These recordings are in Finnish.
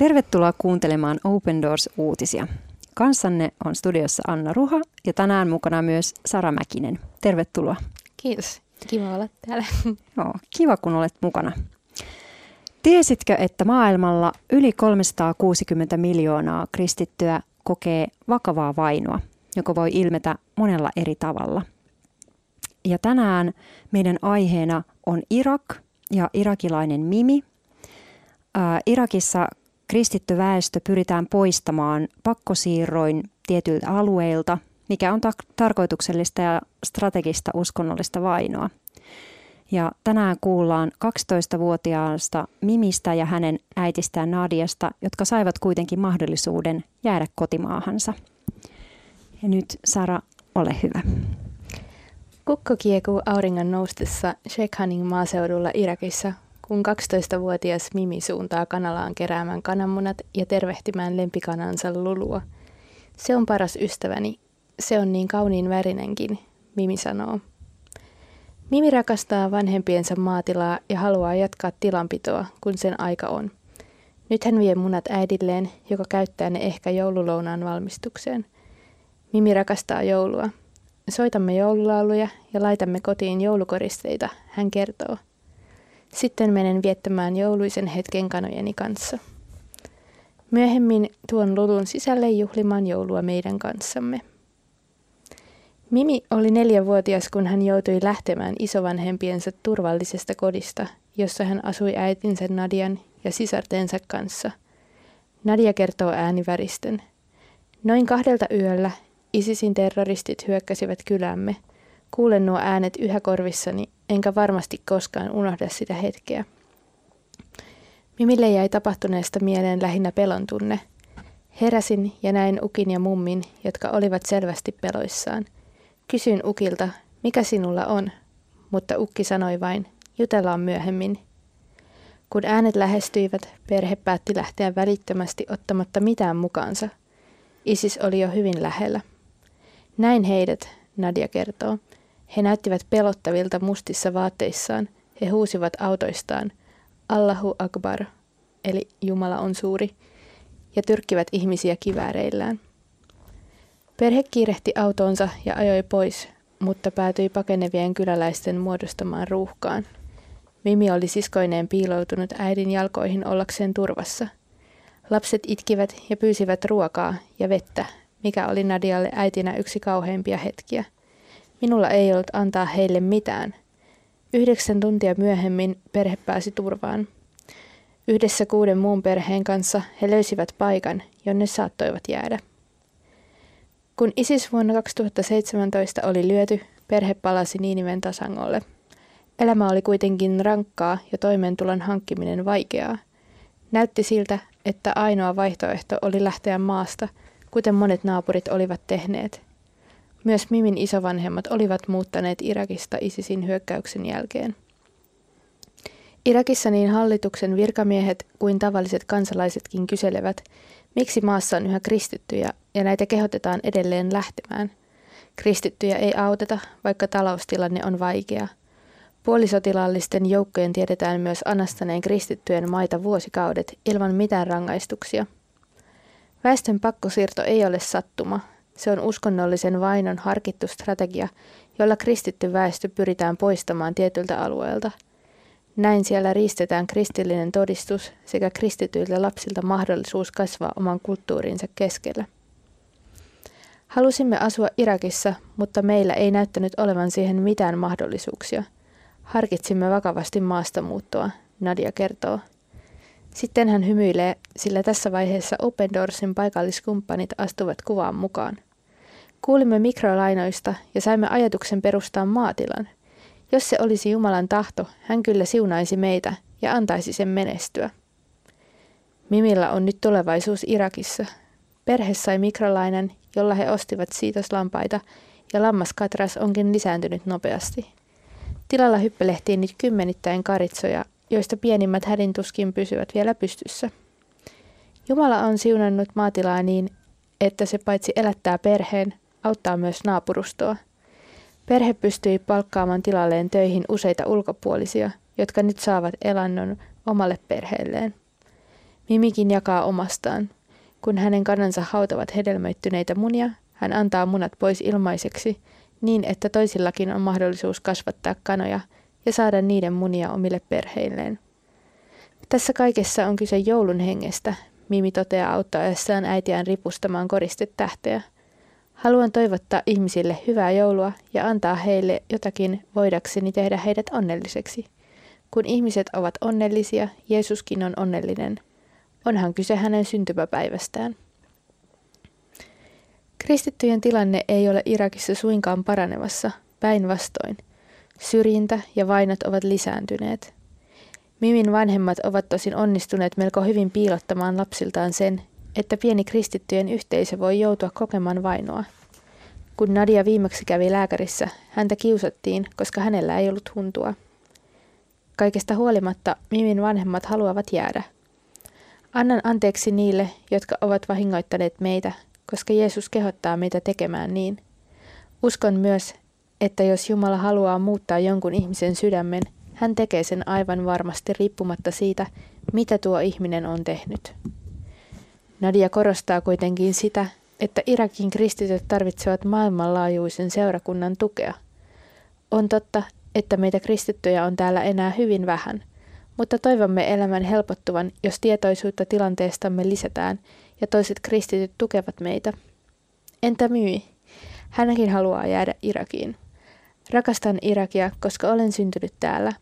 Tervetuloa kuuntelemaan Open Doors-uutisia. Kanssanne on studiossa Anna Ruha ja tänään mukana myös Sara Mäkinen. Tervetuloa. Kiitos. Kiva olla täällä. Joo, kiva kun olet mukana. Tiesitkö, että maailmalla yli 360 miljoonaa kristittyä kokee vakavaa vainoa, joka voi ilmetä monella eri tavalla? Ja tänään meidän aiheena on Irak ja irakilainen Mimi. Ää, Irakissa kristitty väestö pyritään poistamaan pakkosiirroin tietyiltä alueilta, mikä on ta- tarkoituksellista ja strategista uskonnollista vainoa. Ja tänään kuullaan 12-vuotiaasta Mimistä ja hänen äitistään Nadiasta, jotka saivat kuitenkin mahdollisuuden jäädä kotimaahansa. Ja nyt Sara, ole hyvä. Kukko kiekuu auringon noustessa Shekhanin maaseudulla Irakissa, kun 12-vuotias Mimi suuntaa kanalaan keräämään kananmunat ja tervehtimään lempikanansa Lulua. Se on paras ystäväni. Se on niin kauniin värinenkin, Mimi sanoo. Mimi rakastaa vanhempiensa maatilaa ja haluaa jatkaa tilanpitoa, kun sen aika on. Nyt hän vie munat äidilleen, joka käyttää ne ehkä joululounaan valmistukseen. Mimi rakastaa joulua. Soitamme joululauluja ja laitamme kotiin joulukoristeita, hän kertoo. Sitten menen viettämään jouluisen hetken kanojeni kanssa. Myöhemmin tuon lulun sisälle juhlimaan joulua meidän kanssamme. Mimi oli neljävuotias, kun hän joutui lähtemään isovanhempiensa turvallisesta kodista, jossa hän asui äitinsä Nadian ja sisartensa kanssa. Nadia kertoo ääniväristen. Noin kahdelta yöllä ISISin terroristit hyökkäsivät kylämme. Kuulen nuo äänet yhä korvissani, enkä varmasti koskaan unohda sitä hetkeä. Mimille jäi tapahtuneesta mieleen lähinnä pelon tunne. Heräsin ja näin Ukin ja mummin, jotka olivat selvästi peloissaan – Kysyin Ukilta, mikä sinulla on, mutta Ukki sanoi vain, jutellaan myöhemmin. Kun äänet lähestyivät, perhe päätti lähteä välittömästi ottamatta mitään mukaansa. Isis oli jo hyvin lähellä. Näin heidät, Nadia kertoo. He näyttivät pelottavilta mustissa vaatteissaan. He huusivat autoistaan, Allahu Akbar, eli Jumala on suuri, ja tyrkkivät ihmisiä kivääreillään. Perhe kiirehti autonsa ja ajoi pois, mutta päätyi pakenevien kyläläisten muodostamaan ruuhkaan. Mimi oli siskoineen piiloutunut äidin jalkoihin ollakseen turvassa. Lapset itkivät ja pyysivät ruokaa ja vettä, mikä oli Nadialle äitinä yksi kauheimpia hetkiä. Minulla ei ollut antaa heille mitään. Yhdeksän tuntia myöhemmin perhe pääsi turvaan. Yhdessä kuuden muun perheen kanssa he löysivät paikan, jonne saattoivat jäädä. Kun ISIS vuonna 2017 oli lyöty, perhe palasi Niiniven tasangolle. Elämä oli kuitenkin rankkaa ja toimeentulon hankkiminen vaikeaa. Näytti siltä, että ainoa vaihtoehto oli lähteä maasta, kuten monet naapurit olivat tehneet. Myös Mimin isovanhemmat olivat muuttaneet Irakista ISISin hyökkäyksen jälkeen. Irakissa niin hallituksen virkamiehet kuin tavalliset kansalaisetkin kyselevät, miksi maassa on yhä kristittyjä ja näitä kehotetaan edelleen lähtemään. Kristittyjä ei auteta, vaikka taloustilanne on vaikea. Puolisotilaallisten joukkojen tiedetään myös anastaneen kristittyjen maita vuosikaudet ilman mitään rangaistuksia. Väestön pakkosiirto ei ole sattuma. Se on uskonnollisen vainon harkittu strategia, jolla kristitty väestö pyritään poistamaan tietyltä alueelta. Näin siellä riistetään kristillinen todistus sekä kristityiltä lapsilta mahdollisuus kasvaa oman kulttuurinsa keskellä. Halusimme asua Irakissa, mutta meillä ei näyttänyt olevan siihen mitään mahdollisuuksia. Harkitsimme vakavasti maastamuuttoa, Nadia kertoo. Sitten hän hymyilee, sillä tässä vaiheessa Open Doorsin paikalliskumppanit astuvat kuvaan mukaan. Kuulimme mikrolainoista ja saimme ajatuksen perustaa maatilan. Jos se olisi Jumalan tahto, hän kyllä siunaisi meitä ja antaisi sen menestyä. Mimillä on nyt tulevaisuus Irakissa. Perhe sai mikrolainan jolla he ostivat siitoslampaita, ja lammaskatras onkin lisääntynyt nopeasti. Tilalla hyppelehtiin nyt kymmenittäin karitsoja, joista pienimmät hädintuskin pysyvät vielä pystyssä. Jumala on siunannut maatilaa niin, että se paitsi elättää perheen, auttaa myös naapurustoa. Perhe pystyi palkkaamaan tilalleen töihin useita ulkopuolisia, jotka nyt saavat elannon omalle perheelleen. Mimikin jakaa omastaan. Kun hänen kanansa hautavat hedelmöittyneitä munia, hän antaa munat pois ilmaiseksi, niin että toisillakin on mahdollisuus kasvattaa kanoja ja saada niiden munia omille perheilleen. Tässä kaikessa on kyse joulun hengestä, Mimi toteaa auttaessaan äitiään ripustamaan koristetähteä. Haluan toivottaa ihmisille hyvää joulua ja antaa heille jotakin voidakseni tehdä heidät onnelliseksi. Kun ihmiset ovat onnellisia, Jeesuskin on onnellinen. Onhan kyse hänen syntymäpäivästään. Kristittyjen tilanne ei ole Irakissa suinkaan paranevassa, päinvastoin. Syrjintä ja vainot ovat lisääntyneet. Mimin vanhemmat ovat tosin onnistuneet melko hyvin piilottamaan lapsiltaan sen, että pieni kristittyjen yhteisö voi joutua kokemaan vainoa. Kun Nadia viimeksi kävi lääkärissä, häntä kiusattiin, koska hänellä ei ollut huntua. Kaikesta huolimatta Mimin vanhemmat haluavat jäädä. Annan anteeksi niille, jotka ovat vahingoittaneet meitä, koska Jeesus kehottaa meitä tekemään niin. Uskon myös, että jos Jumala haluaa muuttaa jonkun ihmisen sydämen, hän tekee sen aivan varmasti riippumatta siitä, mitä tuo ihminen on tehnyt. Nadia korostaa kuitenkin sitä, että Irakin kristityt tarvitsevat maailmanlaajuisen seurakunnan tukea. On totta, että meitä kristittyjä on täällä enää hyvin vähän, mutta toivomme elämän helpottuvan, jos tietoisuutta tilanteestamme lisätään ja toiset kristityt tukevat meitä. Entä Myi? Hänkin haluaa jäädä Irakiin. Rakastan Irakia, koska olen syntynyt täällä.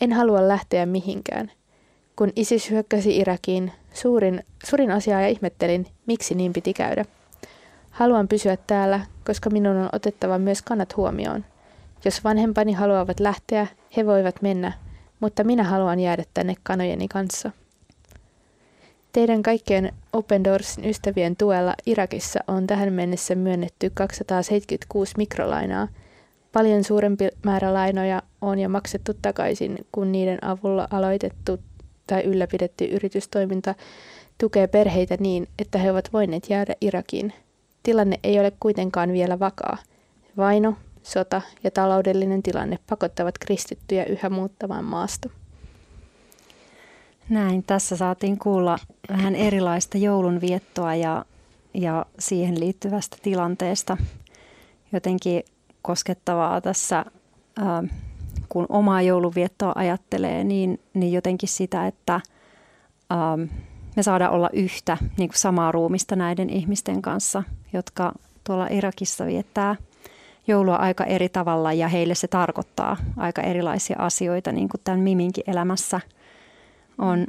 En halua lähteä mihinkään. Kun ISIS hyökkäsi Irakiin, suurin, suurin asia ja ihmettelin, miksi niin piti käydä. Haluan pysyä täällä, koska minun on otettava myös kannat huomioon. Jos vanhempani haluavat lähteä, he voivat mennä, mutta minä haluan jäädä tänne kanojeni kanssa. Teidän kaikkien Open Doorsin ystävien tuella Irakissa on tähän mennessä myönnetty 276 mikrolainaa. Paljon suurempi määrä lainoja on jo maksettu takaisin, kun niiden avulla aloitettu tai ylläpidetty yritystoiminta tukee perheitä niin, että he ovat voineet jäädä Irakiin. Tilanne ei ole kuitenkaan vielä vakaa. Vaino, sota ja taloudellinen tilanne pakottavat kristittyjä yhä muuttamaan maasta. Näin, tässä saatiin kuulla vähän erilaista joulunviettoa ja, ja siihen liittyvästä tilanteesta. Jotenkin koskettavaa tässä, ää, kun omaa joulunviettoa ajattelee, niin, niin jotenkin sitä, että ää, me saadaan olla yhtä niin kuin samaa ruumista näiden ihmisten kanssa, jotka tuolla Irakissa viettää joulua aika eri tavalla ja heille se tarkoittaa aika erilaisia asioita, niin kuin tämän Miminkin elämässä – on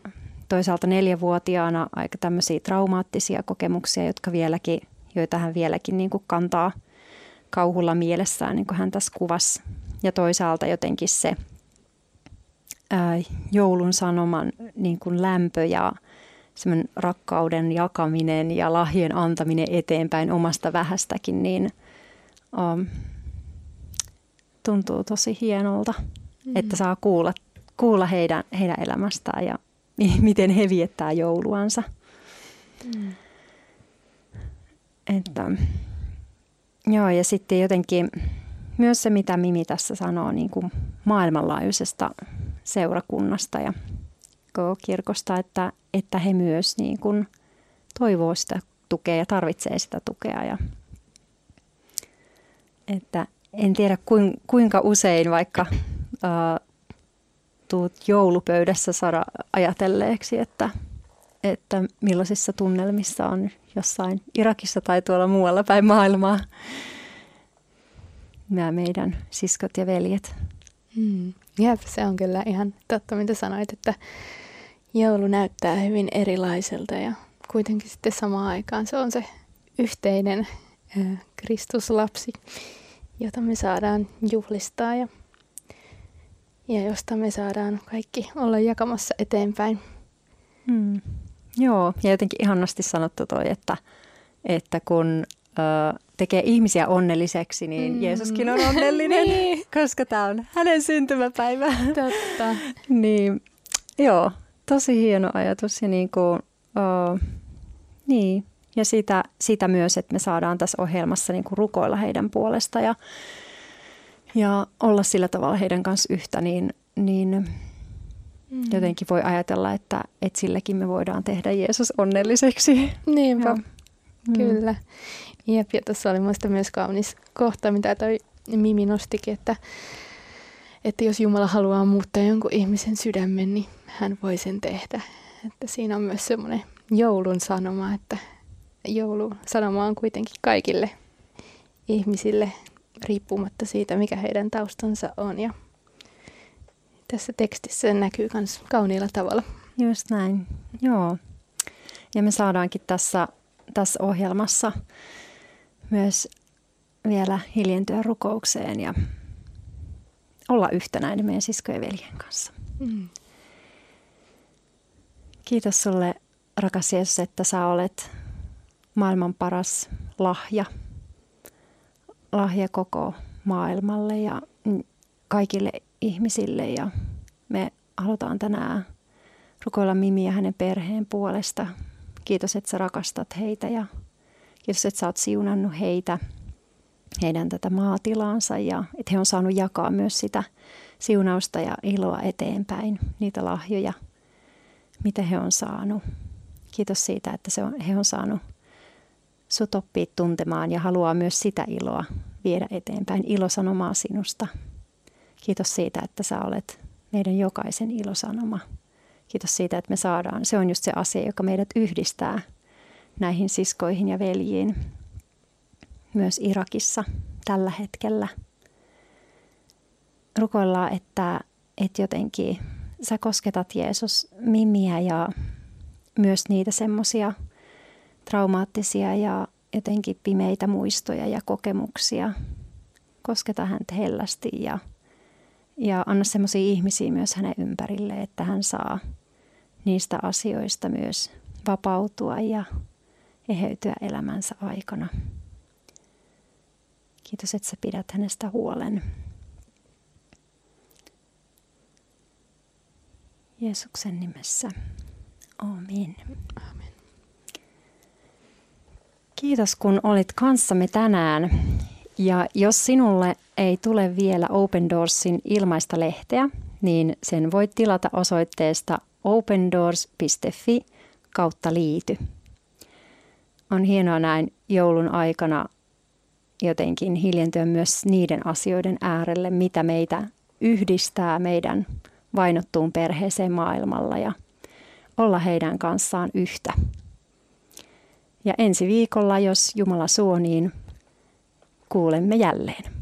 toisaalta neljävuotiaana aika tämmöisiä traumaattisia kokemuksia, jotka vieläkin, joita hän vieläkin niin kuin kantaa kauhulla mielessään, niin kuin hän tässä kuvasi. Ja toisaalta jotenkin se ää, joulun sanoman niin kuin lämpö ja semmoinen rakkauden jakaminen ja lahjen antaminen eteenpäin omasta vähästäkin, niin um, tuntuu tosi hienolta, mm. että saa kuulla kuulla heidän, heidän elämästään ja miten he viettää jouluansa. Mm. Että, joo, ja sitten jotenkin myös se, mitä Mimi tässä sanoo niin kuin maailmanlaajuisesta seurakunnasta ja koko kirkosta, että, että he myös niin kuin toivoo sitä tukea ja tarvitsee sitä tukea. Ja, että en tiedä kuinka usein vaikka tuut joulupöydässä saada ajatelleeksi, että, että millaisissa tunnelmissa on jossain Irakissa tai tuolla muualla päin maailmaa nämä meidän siskot ja veljet. Mm. Jep, se on kyllä ihan totta, mitä sanoit, että joulu näyttää hyvin erilaiselta ja kuitenkin sitten samaan aikaan se on se yhteinen äh, Kristuslapsi, jota me saadaan juhlistaa ja ja josta me saadaan kaikki olla jakamassa eteenpäin. Mm. Joo, ja jotenkin ihanasti sanottu toi, että, että kun tekee ihmisiä onnelliseksi, niin mm. Jeesuskin on onnellinen, niin. koska tämä on hänen syntymäpäivä. Totta. niin, joo, tosi hieno ajatus ja niin kuin, ö, niin. Ja sitä, sitä myös, että me saadaan tässä ohjelmassa niin kuin rukoilla heidän puolesta ja ja olla sillä tavalla heidän kanssa yhtä, niin, niin Mm. Jotenkin voi ajatella, että, että silläkin me voidaan tehdä Jeesus onnelliseksi. Niinpä, mm. Kyllä. Jep, ja tuossa oli minusta myös kaunis kohta, mitä toi Mimi nostikin, että, että jos Jumala haluaa muuttaa jonkun ihmisen sydämen, niin hän voi sen tehdä. Että siinä on myös semmoinen joulun sanoma, että joulun sanoma on kuitenkin kaikille ihmisille riippumatta siitä, mikä heidän taustansa on. Ja tässä tekstissä se näkyy myös kauniilla tavalla. Just näin, joo. Ja me saadaankin tässä, tässä ohjelmassa myös vielä hiljentyä rukoukseen ja olla yhtenäinen meidän siskojen veljen kanssa. Mm. Kiitos sulle, rakas Jeesus, että sä olet maailman paras lahja. Lahja koko maailmalle ja kaikille ihmisille. Ja me halutaan tänään rukoilla Mimi ja hänen perheen puolesta. Kiitos, että sä rakastat heitä ja kiitos, että sä oot siunannut heitä, heidän tätä maatilaansa ja että he on saanut jakaa myös sitä siunausta ja iloa eteenpäin, niitä lahjoja, mitä he on saanut. Kiitos siitä, että se on, he on saanut sut oppia tuntemaan ja haluaa myös sitä iloa viedä eteenpäin, ilosanomaa sinusta. Kiitos siitä, että sä olet meidän jokaisen ilosanoma. Kiitos siitä, että me saadaan. Se on just se asia, joka meidät yhdistää näihin siskoihin ja veljiin myös Irakissa tällä hetkellä. Rukoillaan, että, että jotenkin sä kosketat Jeesus mimiä ja myös niitä semmoisia traumaattisia ja jotenkin pimeitä muistoja ja kokemuksia. Kosketa häntä hellästi ja, ja anna semmoisia ihmisiä myös hänen ympärille, että hän saa niistä asioista myös vapautua ja eheytyä elämänsä aikana. Kiitos, että sä pidät hänestä huolen. Jeesuksen nimessä. Amen. Amen. Kiitos kun olit kanssamme tänään. Ja jos sinulle ei tule vielä Open Doorsin ilmaista lehteä, niin sen voit tilata osoitteesta opendoors.fi kautta liity. On hienoa näin joulun aikana jotenkin hiljentyä myös niiden asioiden äärelle, mitä meitä yhdistää meidän vainottuun perheeseen maailmalla ja olla heidän kanssaan yhtä. Ja ensi viikolla, jos Jumala suo, niin kuulemme jälleen.